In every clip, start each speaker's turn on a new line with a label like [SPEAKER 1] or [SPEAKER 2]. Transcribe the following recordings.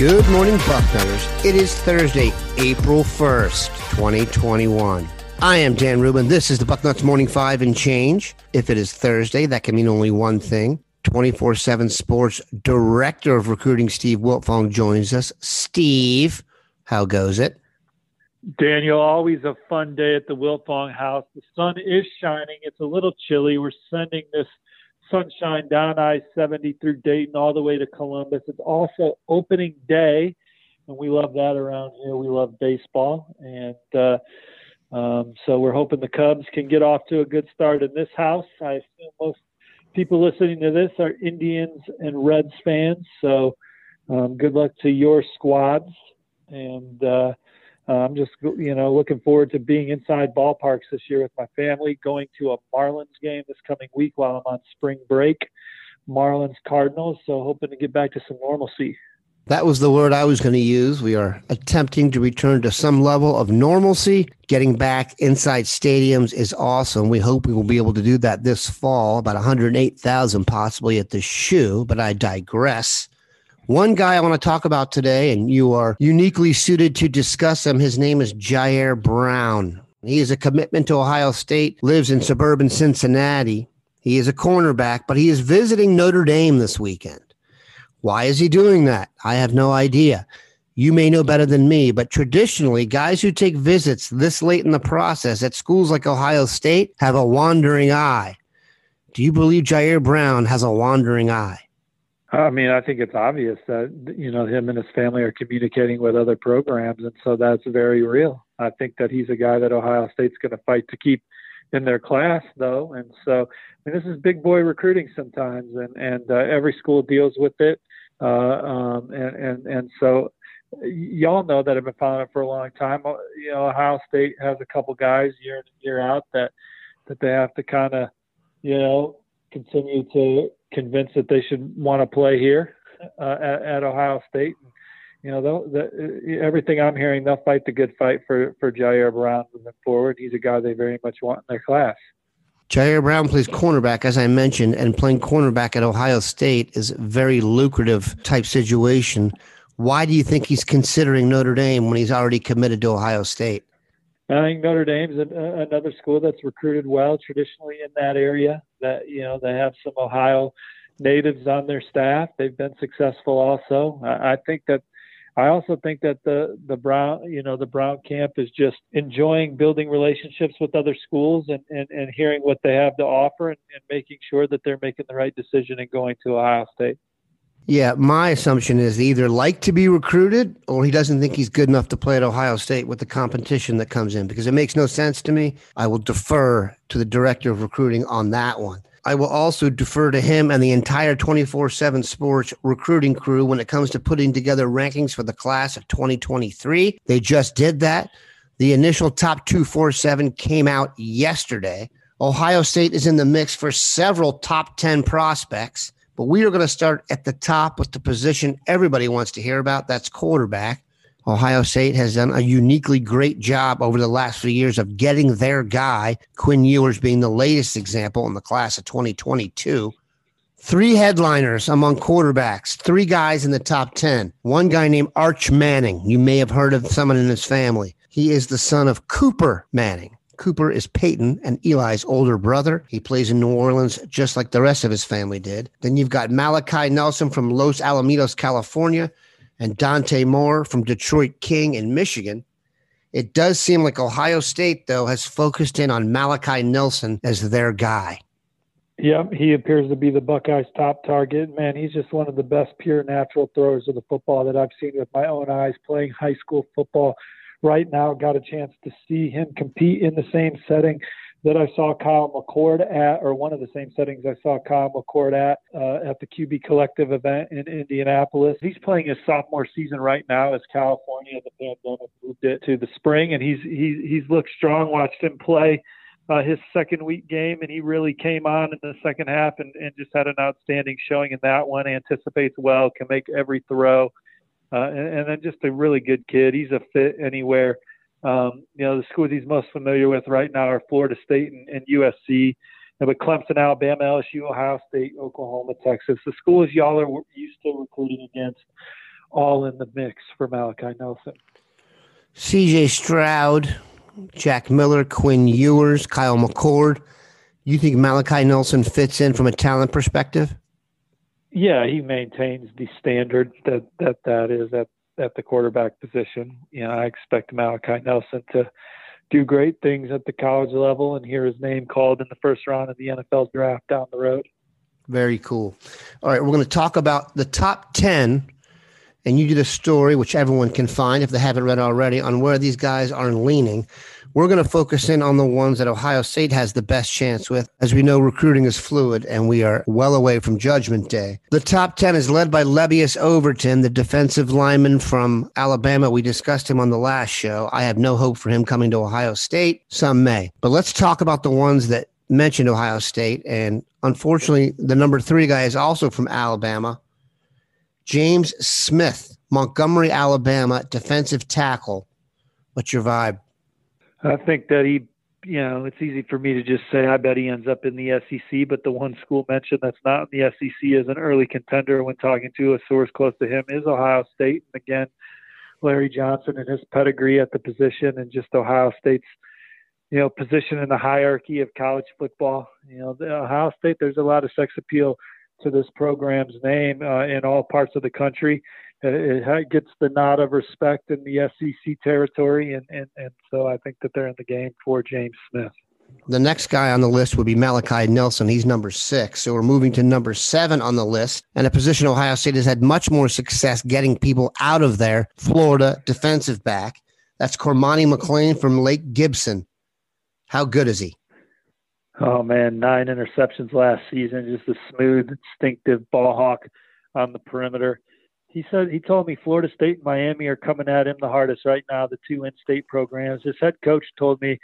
[SPEAKER 1] Good morning, Bucknutters. It is Thursday, April 1st, 2021. I am Dan Rubin. This is the Bucknuts Morning Five and Change. If it is Thursday, that can mean only one thing. 24 7 Sports Director of Recruiting, Steve Wiltfong, joins us. Steve, how goes it?
[SPEAKER 2] Daniel, always a fun day at the Wiltfong house. The sun is shining. It's a little chilly. We're sending this sunshine down I 70 through Dayton all the way to Columbus. It's also opening day, and we love that around here. We love baseball. And uh, um, so we're hoping the Cubs can get off to a good start in this house. I assume most people listening to this are Indians and Reds fans. So um, good luck to your squads. And uh, Uh, I'm just, you know, looking forward to being inside ballparks this year with my family, going to a Marlins game this coming week while I'm on spring break. Marlins Cardinals, so hoping to get back to some normalcy.
[SPEAKER 1] That was the word I was going to use. We are attempting to return to some level of normalcy. Getting back inside stadiums is awesome. We hope we will be able to do that this fall, about 108,000 possibly at the shoe, but I digress. One guy I want to talk about today, and you are uniquely suited to discuss him. His name is Jyaire Brown. He is a commitment to Ohio State, lives in suburban Cincinnati. He is a cornerback, but he is visiting Notre Dame this weekend. Why is he doing that? I have no idea. You may know better than me, but traditionally, guys who take visits this late in the process at schools like Ohio State have a wandering eye. Do you believe Jyaire Brown has a wandering eye?
[SPEAKER 2] I mean, I think it's obvious that you know him and his family are communicating with other programs, and so that's very real. I think that he's a guy that Ohio State's going to fight to keep in their class, though, and so I mean, this is big boy recruiting sometimes, and and uh, every school deals with it, uh, um, and and and so y'all know that I've been following it for a long time. You know, Ohio State has a couple guys year in year out that that they have to kind of you know continue to convinced that they should want to play here uh, at, at, Ohio State. You know, the, everything I'm hearing, they'll fight the good fight for for Jyaire Brown moving forward. He's a guy they very much want in their class.
[SPEAKER 1] Jyaire Brown plays cornerback, as I mentioned, and playing cornerback at Ohio State is a very lucrative type situation. Why do you think he's considering Notre Dame when he's already committed to Ohio State?
[SPEAKER 2] I think Notre Dame's uh, another school that's recruited well traditionally in that area. That you know they have some Ohio natives on their staff. They've been successful also. I, I think that I also think that the the Brown you know the Brown camp is just enjoying building relationships with other schools and and, and hearing what they have to offer and, and making sure that they're making the right decision and going to Ohio State.
[SPEAKER 1] Yeah, my assumption is they either like to be recruited or he doesn't think he's good enough to play at Ohio State with the competition that comes in because it makes no sense to me. I will defer to the director of recruiting on that one. I will also defer to him and the entire 24 7 sports recruiting crew when it comes to putting together rankings for the class of 2023. They just did that. The initial top 247 came out yesterday. Ohio State is in the mix for several top 10 prospects. But we are going to start at the top with the position everybody wants to hear about. That's quarterback. Ohio State has done a uniquely great job over the last few years of getting their guy, Quinn Ewers being the latest example in the class of 2022. Three headliners among quarterbacks, three guys in the top 10. One guy named Arch Manning. You may have heard of someone in his family. He is the son of Cooper Manning. Cooper is Peyton and Eli's older brother. He plays in New Orleans just like the rest of his family did. Then you've got Malachi Nelson from Los Alamitos, California, and Dante Moore from Detroit King in Michigan. It does seem like Ohio State, though, has focused in on Malachi Nelson as their guy.
[SPEAKER 2] Yep, he appears to be the Buckeyes' top target. Man, he's just one of the best pure natural throwers of the football that I've seen with my own eyes playing high school football. Right now, got a chance to see him compete in the same setting that I saw Kyle McCord at, or one of the same settings I saw Kyle McCord at uh, at the QB Collective event in Indianapolis. He's playing his sophomore season right now as California the pandemic moved it to the spring, and he's he's he's looked strong. Watched him play uh, his second week game, and he really came on in the second half and, and just had an outstanding showing in that one. Anticipates well, can make every throw, uh, and, and then just a really good kid. He's a fit anywhere. Um, you know, the schools he's most familiar with right now are Florida State and, and USC, but Clemson, Alabama, LSU, Ohio State, Oklahoma, Texas. The schools y'all are used to recruiting against, all in the mix for Malachi Nelson.
[SPEAKER 1] CJ Stroud, Jack Miller, Quinn Ewers, Kyle McCord. You think Malachi Nelson fits in from a talent perspective?
[SPEAKER 2] Yeah, he maintains the standard that that that is at at the quarterback position. You know, I expect Malachi Nelson to do great things at the college level and hear his name called in the first round of the NFL draft down the road.
[SPEAKER 1] Very cool. All right, we're going to talk about the top 10 and you did a story which everyone can find if they haven't read already on where these guys are leaning. We're going to focus in on the ones that Ohio State has the best chance with. As we know, recruiting is fluid and we are well away from judgment day. The top 10 is led by Lebbeus Overton, the defensive lineman from Alabama. We discussed him on the last show. I have no hope for him coming to Ohio State. Some may. But let's talk about the ones that mentioned Ohio State. And unfortunately, the number three guy is also from Alabama. James Smith, Montgomery, Alabama, defensive tackle. What's your vibe?
[SPEAKER 2] I think that he, you know, it's easy for me to just say I bet he ends up in the SEC, but the one school mentioned that's not in the SEC as an early contender when talking to a source close to him is Ohio State. And again, Larry Johnson and his pedigree at the position and just Ohio State's, you know, position in the hierarchy of college football. You know, Ohio State, there's a lot of sex appeal to this program's name uh, in all parts of the country it gets the nod of respect in the SEC territory, and, and, and so I think that they're in the game for James Smith.
[SPEAKER 1] The next guy on the list would be Malachi Nelson. He's number six. So we're moving to number seven on the list, and a position Ohio State has had much more success getting people out of there. Florida defensive back. That's Cormani McClain from Lake Gibson. How good is he?
[SPEAKER 2] Oh man, nine interceptions last season. Just a smooth, instinctive ball hawk on the perimeter he said he told me Florida State and Miami are coming at him the hardest right now, the two in-state programs. His head coach told me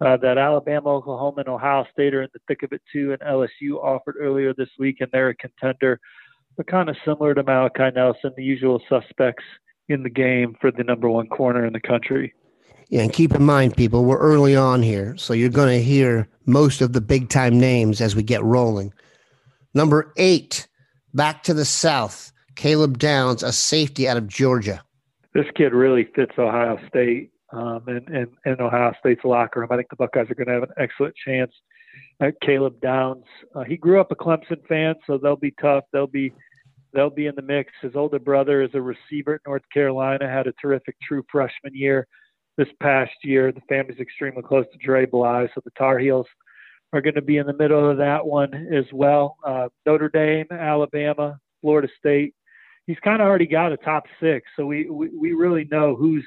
[SPEAKER 2] uh, that Alabama, Oklahoma, and Ohio State are in the thick of it too, and LSU offered earlier this week, and they're a contender, but kind of similar to Malachi Nelson, the usual suspects in the game for the number one corner in the country.
[SPEAKER 1] Yeah, and keep in mind, people, we're early on here, so you're going to hear most of the big time names as we get rolling. Number eight, back to the South. Caleb Downs, a safety out of Georgia.
[SPEAKER 2] This kid really fits Ohio State um, and, and, and Ohio State's locker room. I think the Buckeyes are going to have an excellent chance at Caleb Downs. Uh, he grew up a Clemson fan, so they'll be tough. They'll be they'll be in the mix. His older brother is a receiver at North Carolina, had a terrific true freshman year this past year. The family's extremely close to Dre Bly, so the Tar Heels are going to be in the middle of that one as well. Uh, Notre Dame, Alabama, Florida State, he's kind of already got a top six. So we, we, we really know who's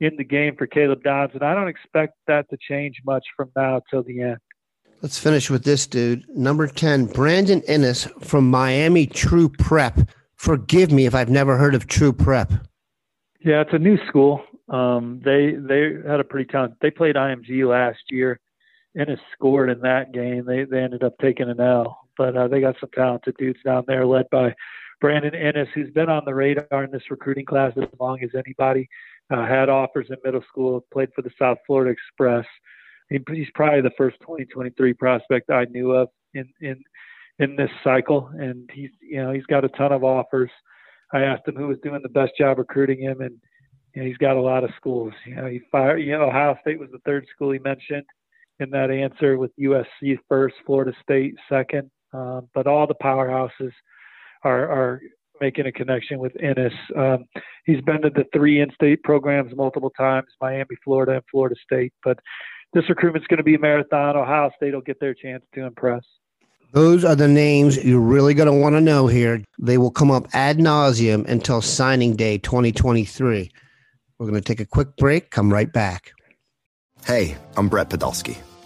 [SPEAKER 2] in the game for Caleb Downs, and I don't expect that to change much from now till the end.
[SPEAKER 1] Let's finish with this dude. Number 10, Brandon Inniss from Miami True Prep. Forgive me if I've never heard of True Prep.
[SPEAKER 2] Yeah, it's a new school. Um, they they had a pretty talented. They played IMG last year. Inniss scored in that game. They they ended up taking an L, but uh, they got some talented dudes down there, led by Brandon Inniss, who's been on the radar in this recruiting class as long as anybody, uh, had offers in middle school, played for the South Florida Express. He's probably the first 2023 prospect I knew of in in in this cycle, and he's you know he's got a ton of offers. I asked him who was doing the best job recruiting him, and you know, he's got a lot of schools. You know, he fired. You know, Ohio State was the third school he mentioned in that answer, with USC first, Florida State second, um, but all the powerhouses are are making a connection with Inniss. Um, he's been to the three in-state programs multiple times, Miami, Florida, and Florida State. But this recruitment's going to be a marathon. Ohio State will get their chance to impress.
[SPEAKER 1] Those are the names you're really going to want to know here. They will come up ad nauseum until signing day 2023. We're going to take a quick break, come right back.
[SPEAKER 3] Hey, I'm Brett Podolsky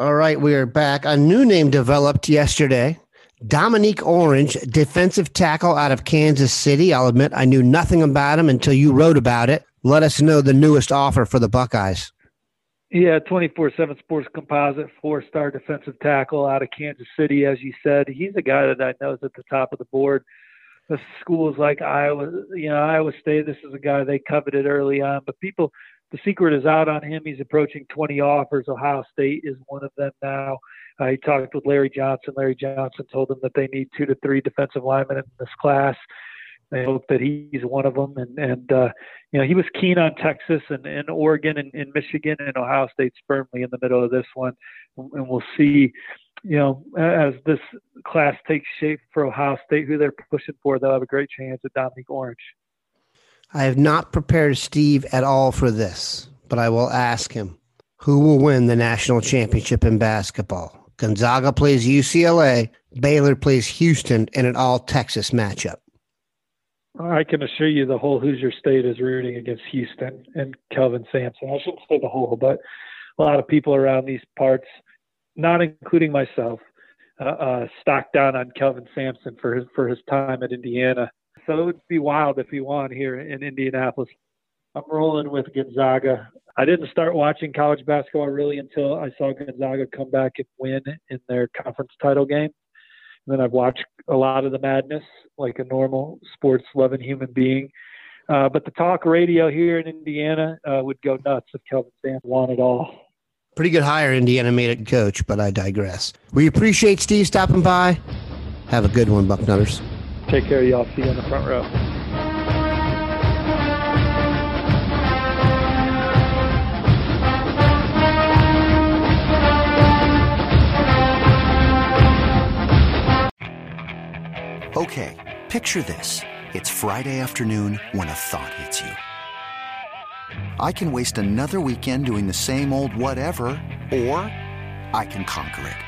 [SPEAKER 1] All right, we are back. A new name developed yesterday. Dominique Orange, defensive tackle out of Kansas City. I'll admit I knew nothing about him until you wrote about it. Let us know the newest offer for the Buckeyes.
[SPEAKER 2] Yeah, 24 7 Sports Composite, four star defensive tackle out of Kansas City, as you said. He's a guy that I know is at the top of the board. The schools like Iowa, you know, Iowa State, this is a guy they coveted early on, but people the secret is out on him. He's approaching 20 offers. Ohio State is one of them now. Uh, he talked with Larry Johnson. Larry Johnson told them that they need two to three defensive linemen in this class. They hope that he's one of them. And, and uh, you know, he was keen on Texas and, and Oregon and, and Michigan and Ohio State's firmly in the middle of this one. And we'll see, you know, as this class takes shape for Ohio State, who they're pushing for, they'll have a great chance at Dominique Orange.
[SPEAKER 1] I have not prepared Steve at all for this, but I will ask him who will win the national championship in basketball? Gonzaga plays UCLA, Baylor plays Houston in an all Texas matchup.
[SPEAKER 2] I can assure you the whole Hoosier State is rooting against Houston and Kelvin Sampson. I shouldn't say the whole, but a lot of people around these parts, not including myself, uh, uh, stock down on Kelvin Sampson for his for his time at Indiana so it would be wild if he won here in Indianapolis. I'm rolling with Gonzaga. I didn't start watching college basketball really until I saw Gonzaga come back and win in their conference title game. And then I've watched a lot of the madness like a normal sports loving human being. Uh, but the talk radio here in Indiana uh, would go nuts if Kelvin Sand won it all.
[SPEAKER 1] Pretty good hire Indiana made it coach, but I digress. We appreciate Steve stopping by. Have a good one, Bucknutters.
[SPEAKER 2] Take care, of y'all. See you on the front row.
[SPEAKER 4] Okay, picture this. It's Friday afternoon when a thought hits you. I can waste another weekend doing the same old whatever, or I can conquer it.